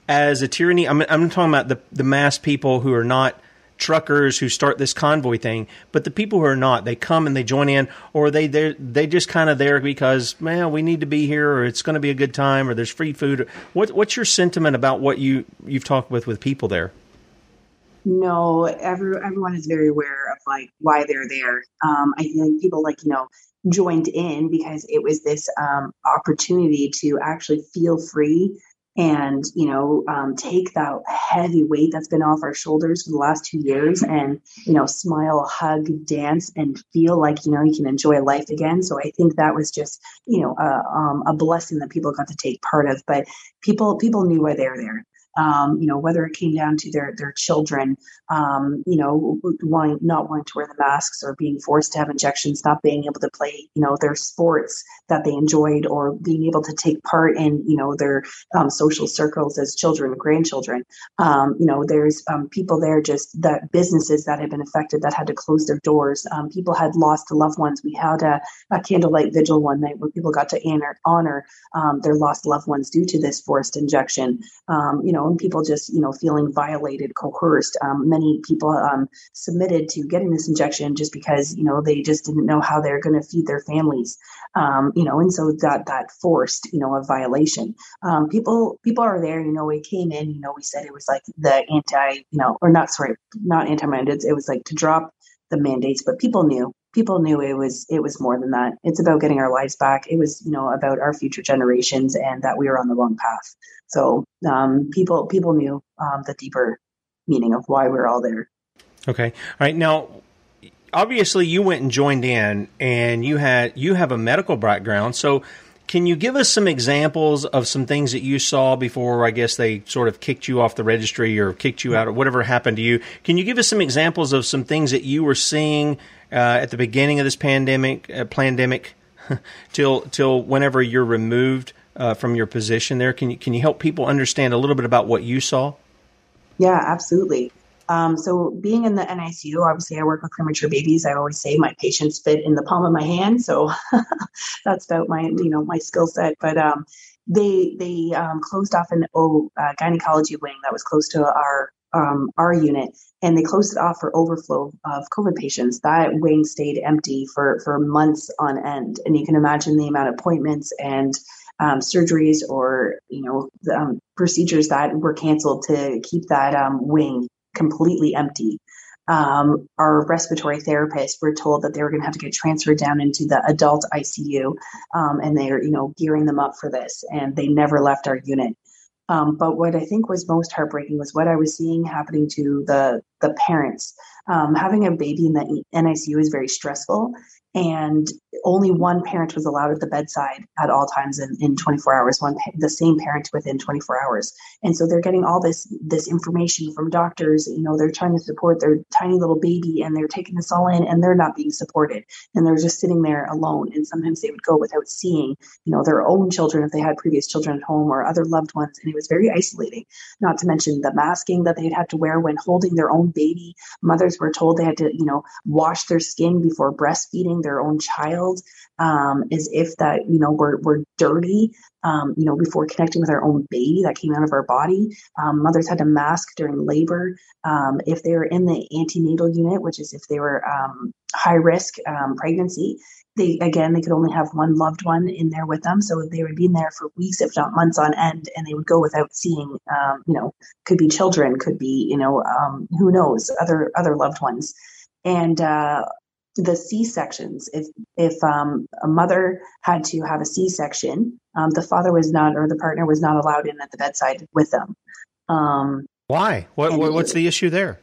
as a tyranny? I'm, I'm talking about the the mass people who are not truckers who start this convoy thing, but the people who are not, they come and they join in, or they they they just kind of there because man, we need to be here, or it's going to be a good time, or there's free food. What what's your sentiment about what you you've talked with with people there? No, every, everyone is very aware of like why they're there. Um, I think people like you know joined in because it was this um, opportunity to actually feel free and you know um, take that heavy weight that's been off our shoulders for the last two years and you know smile hug dance and feel like you know you can enjoy life again. So i think that was just you know a, um, a blessing that people got to take part of but people people knew why they were there um, you know, whether it came down to their their children, um, you know, wanting not wanting to wear the masks or being forced to have injections, not being able to play, you know, their sports that they enjoyed, or being able to take part in, you know, their um, social circles as children, grandchildren. Um, you know, there's um, people there just that businesses that had been affected that had to close their doors. Um, people had lost loved ones. We had a, a, candlelight vigil one night where people got to honor, honor their lost loved ones due to this forced injection. you know know, and people just, you know, feeling violated, coerced. Um, many people um, submitted to getting this injection just because, you know, they just didn't know how they're going to feed their families. Um, you know, and so that that forced, you know, a violation. Um, people people are there. You know, we came in. You know, we said it was like the anti, you know, or not sorry, not anti mandates. It was like to drop the mandates, but people knew people knew it was it was more than that. It's about getting our lives back. It was you know about our future generations and that we were on the wrong path. So um, people people knew um, the deeper meaning of why we're all there. Okay, all right. Now, obviously, you went and joined in, and you had you have a medical background, so. Can you give us some examples of some things that you saw before I guess they sort of kicked you off the registry or kicked you out or whatever happened to you? Can you give us some examples of some things that you were seeing uh, at the beginning of this pandemic, uh, pandemic, till till whenever you're removed uh, from your position there. Can you can you help people understand a little bit about what you saw? Yeah, absolutely. Um, so being in the NICU, obviously I work with premature babies. I always say my patients fit in the palm of my hand. So that's about my, you know, my skill set. But um, they they um, closed off an oh, uh, gynecology wing that was close to our um, our unit, and they closed it off for overflow of COVID patients. That wing stayed empty for for months on end, and you can imagine the amount of appointments and um, surgeries or you know um, procedures that were canceled to keep that um, wing completely empty. Um, our respiratory therapists were told that they were going to have to get transferred down into the adult ICU, um, and they're you know gearing them up for this, and they never left our unit. Um, but what I think was most heartbreaking was what I was seeing happening to the the parents. Having a baby in the NICU is very stressful, and only one parent was allowed at the bedside at all times in, in 24 hours one the same parent within 24 hours. And so they're getting all this this information from doctors you know they're trying to support their tiny little baby and they're taking this all in and they're not being supported. And they're just sitting there alone. And sometimes they would go without seeing you know their own children if they had previous children at home or other loved ones. And it was very isolating not to mention the masking that they'd had to wear when holding their own baby. Mothers were told they had to you know wash their skin before breastfeeding their own child um, as if that you know we're, we're dirty um, you know before connecting with our own baby that came out of our body. Um, mothers had to mask during labor um, if they were in the antenatal unit which is if they were um, high risk um, pregnancy they again they could only have one loved one in there with them. So they would be in there for weeks if not months on end and they would go without seeing you know could be children could be you know who knows other other loved ones. And uh, the C sections. If if um, a mother had to have a C section, um, the father was not or the partner was not allowed in at the bedside with them. Um, Why? What, what what's the issue there?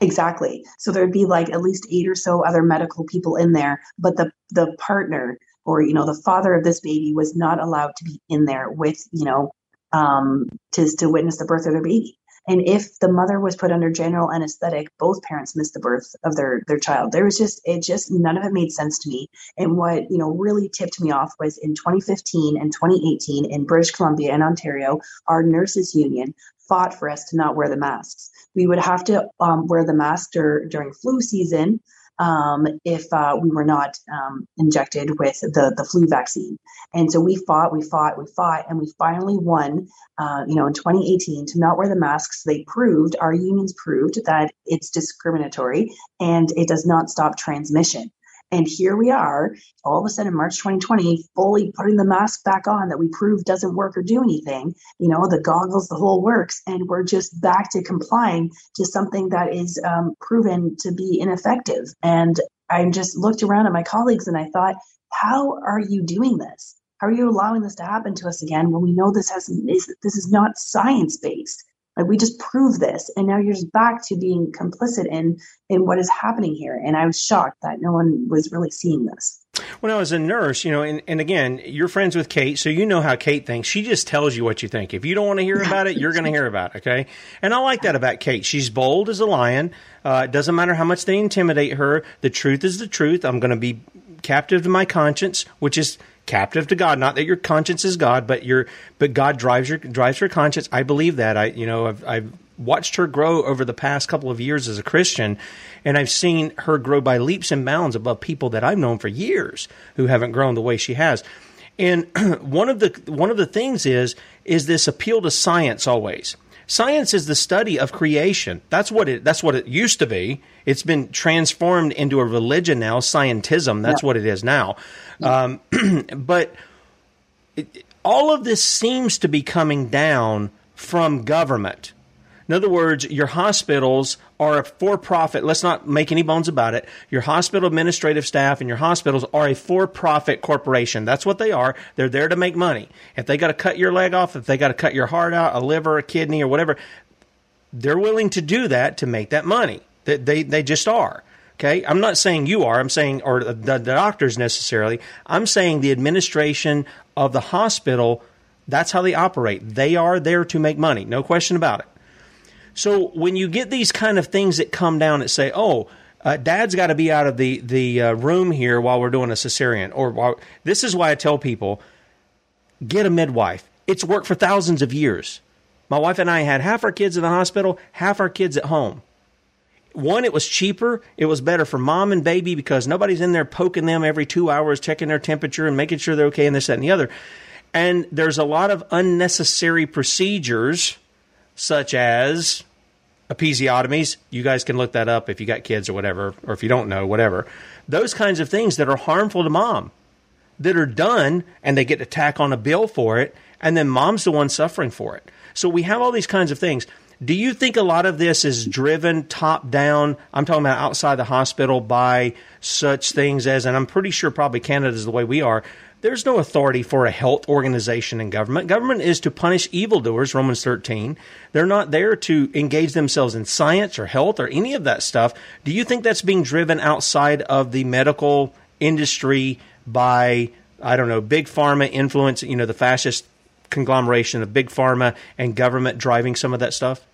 Exactly. So there'd be like at least eight or so other medical people in there, but the the partner or you know the father of this baby was not allowed to be in there with you know um, to to witness the birth of their baby. And if the mother was put under general anesthetic, both parents missed the birth of their their child. There was just it just none of it made sense to me. And what you know really tipped me off was in 2015 and 2018 in British Columbia and Ontario, our nurses union fought for us to not wear the masks. We would have to um, wear the mask dur- during flu season um, if uh, we were not um, injected with the, the flu vaccine. And so we fought, we fought, we fought, and we finally won, uh, you know, in 2018 to not wear the masks. They proved, our unions proved that it's discriminatory and it does not stop transmission. And here we are, all of a sudden, March 2020, fully putting the mask back on that we prove doesn't work or do anything. You know, the goggles, the whole works, and we're just back to complying to something that is um, proven to be ineffective. And I just looked around at my colleagues and I thought, how are you doing this? How are you allowing this to happen to us again when we know this has this is not science based? Like we just proved this, and now you're just back to being complicit in in what is happening here. And I was shocked that no one was really seeing this. When I was a nurse, you know, and, and again, you're friends with Kate, so you know how Kate thinks. She just tells you what you think. If you don't want to hear about it, you're going to hear about it, okay? And I like that about Kate. She's bold as a lion. Uh, it doesn't matter how much they intimidate her. The truth is the truth. I'm going to be captive to my conscience, which is captive to God. Not that your conscience is God, but your but God drives your drives her conscience. I believe that. I you know I've, I've watched her grow over the past couple of years as a Christian, and I've seen her grow by leaps and bounds above people that I've known for years who haven't grown the way she has. And one of the one of the things is is this appeal to science always. Science is the study of creation. That's what it that's what it used to be. It's been transformed into a religion now, scientism. That's yeah. what it is now. Um, but it, all of this seems to be coming down from government. In other words, your hospitals are a for profit. Let's not make any bones about it. Your hospital administrative staff and your hospitals are a for profit corporation. That's what they are. They're there to make money. If they got to cut your leg off, if they got to cut your heart out, a liver, a kidney, or whatever, they're willing to do that to make that money. They, they, they just are. Okay, I'm not saying you are. I'm saying, or the, the doctors necessarily. I'm saying the administration of the hospital. That's how they operate. They are there to make money, no question about it. So when you get these kind of things that come down that say, "Oh, uh, Dad's got to be out of the the uh, room here while we're doing a cesarean," or while, this is why I tell people, get a midwife. It's worked for thousands of years. My wife and I had half our kids in the hospital, half our kids at home one, it was cheaper. It was better for mom and baby because nobody's in there poking them every two hours, checking their temperature and making sure they're okay and this, that, and the other. And there's a lot of unnecessary procedures, such as episiotomies. You guys can look that up if you got kids or whatever, or if you don't know, whatever. Those kinds of things that are harmful to mom that are done and they get to tack on a bill for it, and then mom's the one suffering for it. So we have all these kinds of things. Do you think a lot of this is driven top down? I'm talking about outside the hospital by such things as, and I'm pretty sure probably Canada is the way we are. There's no authority for a health organization in government. Government is to punish evildoers, Romans 13. They're not there to engage themselves in science or health or any of that stuff. Do you think that's being driven outside of the medical industry by, I don't know, big pharma influence, you know, the fascist conglomeration of big pharma and government driving some of that stuff?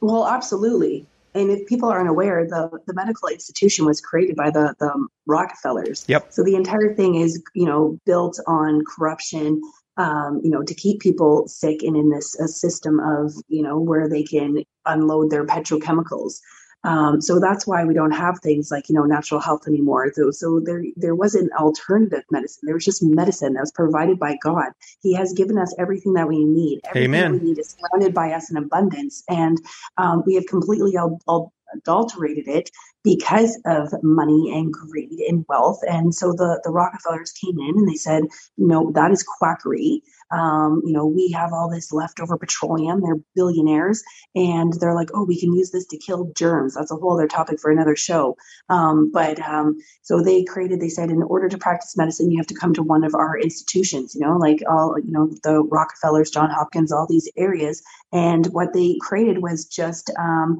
Well, absolutely. And if people aren't aware, the, the medical institution was created by the, the Rockefellers. Yep. So the entire thing is, you know, built on corruption, um, you know, to keep people sick and in this system of, you know, where they can unload their petrochemicals. Um, so that's why we don't have things like you know natural health anymore. So, so there there wasn't alternative medicine. There was just medicine that was provided by God. He has given us everything that we need. Everything Amen. We need is surrounded by us in abundance, and um, we have completely al- al- adulterated it because of money and greed and wealth. And so the, the Rockefellers came in and they said, no, that is quackery. Um, you know, we have all this leftover petroleum. They're billionaires. And they're like, oh, we can use this to kill germs. That's a whole other topic for another show. Um, but um, so they created, they said, in order to practice medicine, you have to come to one of our institutions, you know, like all, you know, the Rockefellers, John Hopkins, all these areas. And what they created was just um,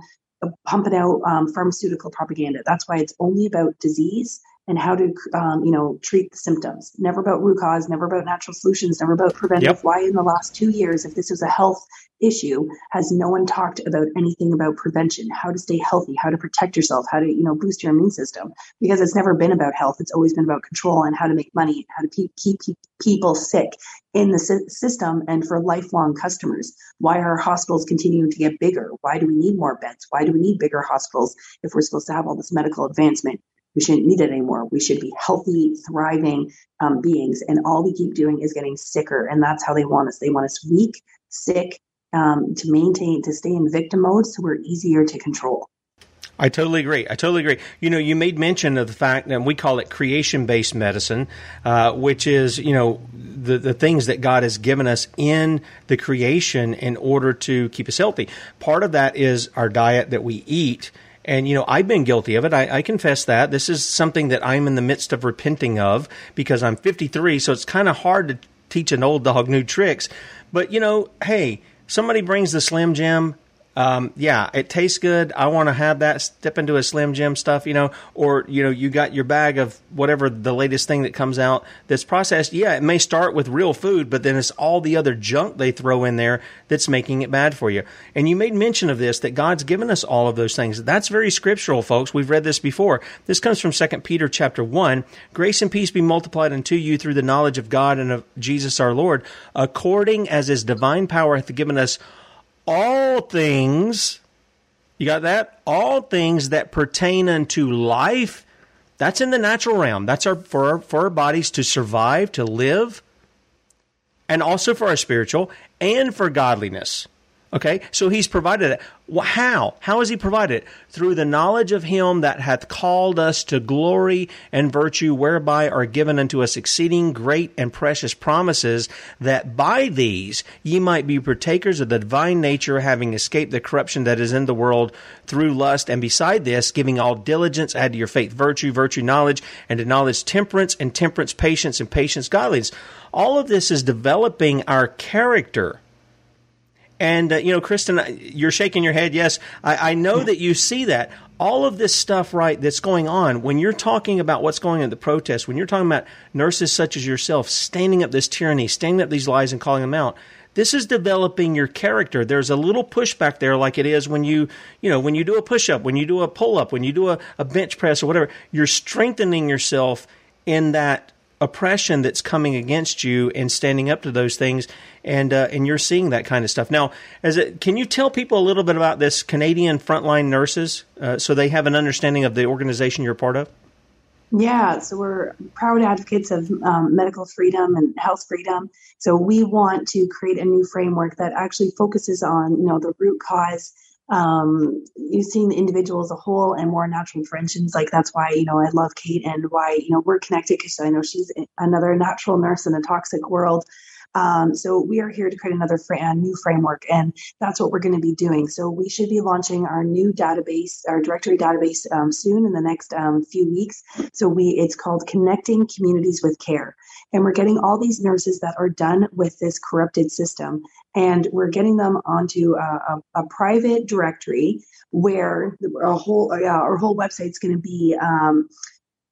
pumping out um, pharmaceutical propaganda. That's why it's only about disease and how to, um, you know, treat the symptoms. Never about root cause, never about natural solutions, never about preventive. Yep. Why in the last two years, if this was a health issue, has no one talked about anything about prevention, how to stay healthy, how to protect yourself, how to, you know, boost your immune system? Because it's never been about health. It's always been about control and how to make money, how to pe- keep pe- people sick in the sy- system and for lifelong customers. Why are hospitals continuing to get bigger? Why do we need more beds? Why do we need bigger hospitals if we're supposed to have all this medical advancement? We shouldn't need it anymore. We should be healthy, thriving um, beings. And all we keep doing is getting sicker. And that's how they want us. They want us weak, sick, um, to maintain, to stay in victim mode so we're easier to control. I totally agree. I totally agree. You know, you made mention of the fact that we call it creation-based medicine, uh, which is you know the the things that God has given us in the creation in order to keep us healthy. Part of that is our diet that we eat. And, you know, I've been guilty of it. I, I, confess that. This is something that I'm in the midst of repenting of because I'm 53, so it's kind of hard to teach an old dog new tricks. But, you know, hey, somebody brings the Slim Jim. Um, yeah, it tastes good. I want to have that. Step into a Slim Jim stuff, you know, or you know, you got your bag of whatever the latest thing that comes out that's processed. Yeah, it may start with real food, but then it's all the other junk they throw in there that's making it bad for you. And you made mention of this that God's given us all of those things. That's very scriptural, folks. We've read this before. This comes from Second Peter chapter one. Grace and peace be multiplied unto you through the knowledge of God and of Jesus our Lord, according as His divine power hath given us all things, you got that? All things that pertain unto life. That's in the natural realm. That's our for our, for our bodies to survive, to live, and also for our spiritual and for godliness. Okay, so he's provided it. How? How has he provided it? Through the knowledge of him that hath called us to glory and virtue, whereby are given unto us exceeding great and precious promises, that by these ye might be partakers of the divine nature, having escaped the corruption that is in the world through lust. And beside this, giving all diligence, add to your faith virtue, virtue knowledge, and to knowledge temperance, and temperance patience, and patience godliness. All of this is developing our character. And, uh, you know, Kristen, you're shaking your head. Yes, I, I know that you see that. All of this stuff, right, that's going on, when you're talking about what's going on in the protests, when you're talking about nurses such as yourself standing up this tyranny, standing up these lies and calling them out, this is developing your character. There's a little pushback there, like it is when you, you know, when you do a push up, when you do a pull up, when you do a, a bench press or whatever. You're strengthening yourself in that oppression that's coming against you and standing up to those things and uh, and you're seeing that kind of stuff now as it, can you tell people a little bit about this Canadian frontline nurses uh, so they have an understanding of the organization you're part of yeah, so we're proud advocates of um, medical freedom and health freedom. So we want to create a new framework that actually focuses on, you know, the root cause um, you seeing the individual as a whole and more natural friendships. Like that's why you know I love Kate and why you know we're connected because I know she's another natural nurse in a toxic world. Um, so we are here to create another fr- new framework, and that's what we're going to be doing. So we should be launching our new database, our directory database, um, soon in the next um, few weeks. So we it's called Connecting Communities with Care, and we're getting all these nurses that are done with this corrupted system, and we're getting them onto a, a, a private directory where a whole uh, our whole website's going to be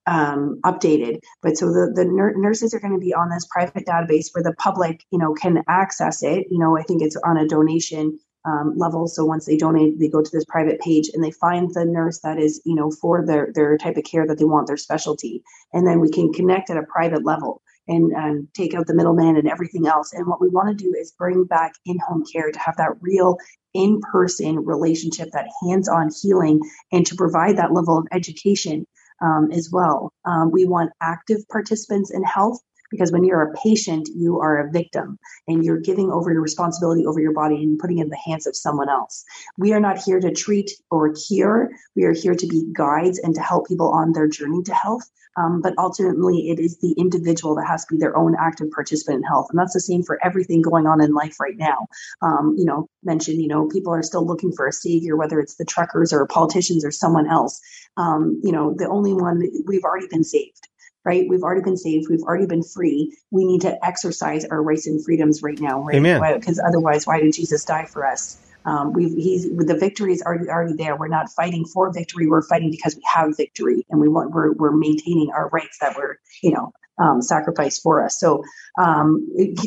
um, updated. But so the, the nur- nurses are going to be on this private database where the public, you know, can access it. You know, I think it's on a donation um, level. So once they donate, they go to this private page and they find the nurse that is, you know, for their, their type of care that they want, their specialty. And then we can connect at a private level and, and take out the middleman and everything else. And what we want to do is bring back in home care to have that real in person relationship, that hands on healing, and to provide that level of education um, as well. Um, we want active participants in health because when you're a patient, you are a victim and you're giving over your responsibility over your body and putting it in the hands of someone else. We are not here to treat or cure. We are here to be guides and to help people on their journey to health. Um, but ultimately, it is the individual that has to be their own active participant in health. And that's the same for everything going on in life right now. Um, you know, mentioned, you know, people are still looking for a savior, whether it's the truckers or politicians or someone else. Um, you know, the only one, we've already been saved right? We've already been saved. We've already been free. We need to exercise our rights and freedoms right now, right? Amen. Because otherwise, why did Jesus die for us? Um, we he's the victory is already already there. We're not fighting for victory. We're fighting because we have victory, and we want we're we're maintaining our rights that were you know um, sacrificed for us. So um,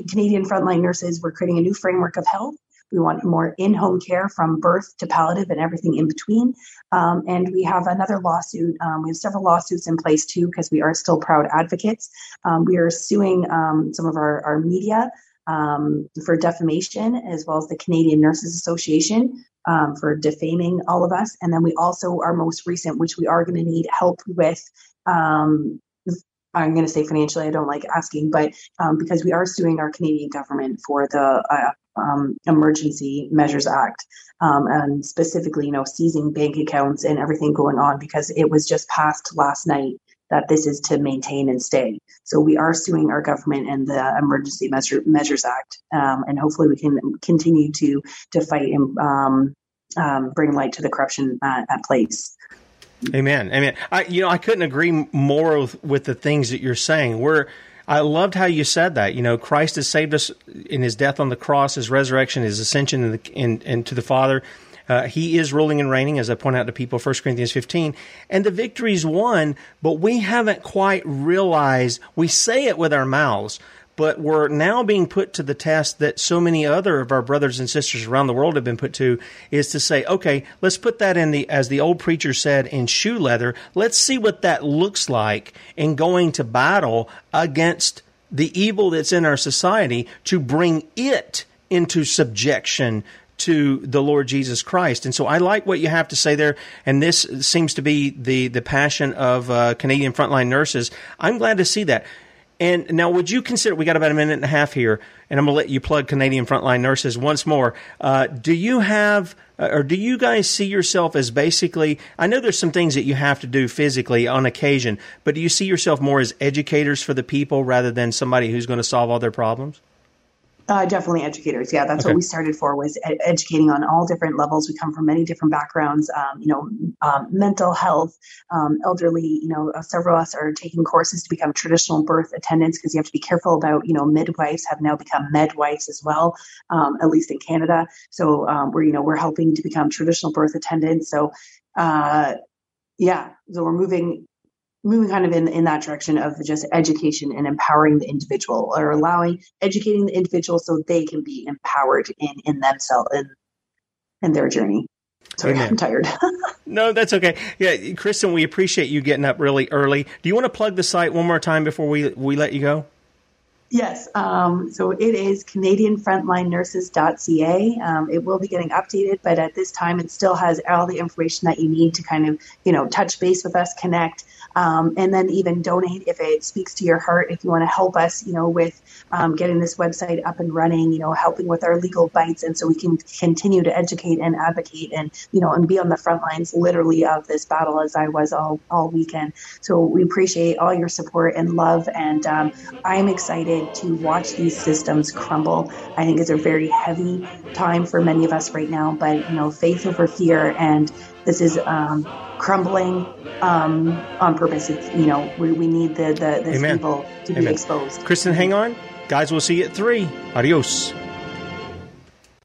Canadian frontline nurses, we're creating a new framework of health we want more in home care from birth to palliative and everything in between. Um, and we have another lawsuit. Um, we have several lawsuits in place too because we are still proud advocates. Um, we are suing um, some of our, our media um, for defamation as well as the Canadian Nurses Association. Um, for defaming all of us. And then we also, our most recent, which we are going to need help with um, I'm going to say financially, I don't like asking, but um, because we are suing our Canadian government for the uh, um, Emergency Measures Act, um, and specifically, you know, seizing bank accounts and everything going on because it was just passed last night that this is to maintain and stay. So we are suing our government and the Emergency Measure, Measures Act, um, and hopefully we can continue to to fight and um, um, bring light to the corruption at, at place. Amen. Amen. I, you know, I couldn't agree more with, with the things that you're saying. We're I loved how you said that. You know, Christ has saved us in His death on the cross, His resurrection, His ascension in the, in, into the Father. Uh, he is ruling and reigning, as I point out to people, 1 Corinthians 15. And the victory's won, but we haven't quite realized, we say it with our mouths, but we're now being put to the test that so many other of our brothers and sisters around the world have been put to is to say, okay, let's put that in the, as the old preacher said, in shoe leather. Let's see what that looks like in going to battle against the evil that's in our society to bring it into subjection to the Lord Jesus Christ. And so I like what you have to say there. And this seems to be the, the passion of uh, Canadian frontline nurses. I'm glad to see that. And now, would you consider? We got about a minute and a half here, and I'm going to let you plug Canadian Frontline Nurses once more. Uh, do you have, uh, or do you guys see yourself as basically? I know there's some things that you have to do physically on occasion, but do you see yourself more as educators for the people rather than somebody who's going to solve all their problems? Uh, definitely educators. Yeah, that's okay. what we started for was ed- educating on all different levels. We come from many different backgrounds. Um, you know, um, mental health, um, elderly. You know, uh, several of us are taking courses to become traditional birth attendants because you have to be careful about. You know, midwives have now become medwives as well, um, at least in Canada. So um, we're you know we're helping to become traditional birth attendants. So. Uh, yeah, so we're moving moving kind of in, in that direction of just education and empowering the individual or allowing educating the individual so they can be empowered in in themselves and in, in their journey. Sorry Amen. i'm tired. No that's okay. Yeah kristen we appreciate you getting up really early. Do you want to plug the site one more time before we we let you go? Yes, um, so it is CanadianFrontlineNurses.ca. Um, it will be getting updated, but at this time, it still has all the information that you need to kind of, you know, touch base with us, connect, um, and then even donate if it speaks to your heart. If you want to help us, you know, with um, getting this website up and running, you know, helping with our legal bites, and so we can continue to educate and advocate, and you know, and be on the front lines, literally, of this battle as I was all all weekend. So we appreciate all your support and love, and um, I'm excited to watch these systems crumble. I think it's a very heavy time for many of us right now, but you know, faith over fear, and this is um, crumbling um, on purpose. It's, you know, we, we need the, the this Amen. evil to Amen. be exposed. Kristen, hang on. Guys, we'll see you at 3. Adios.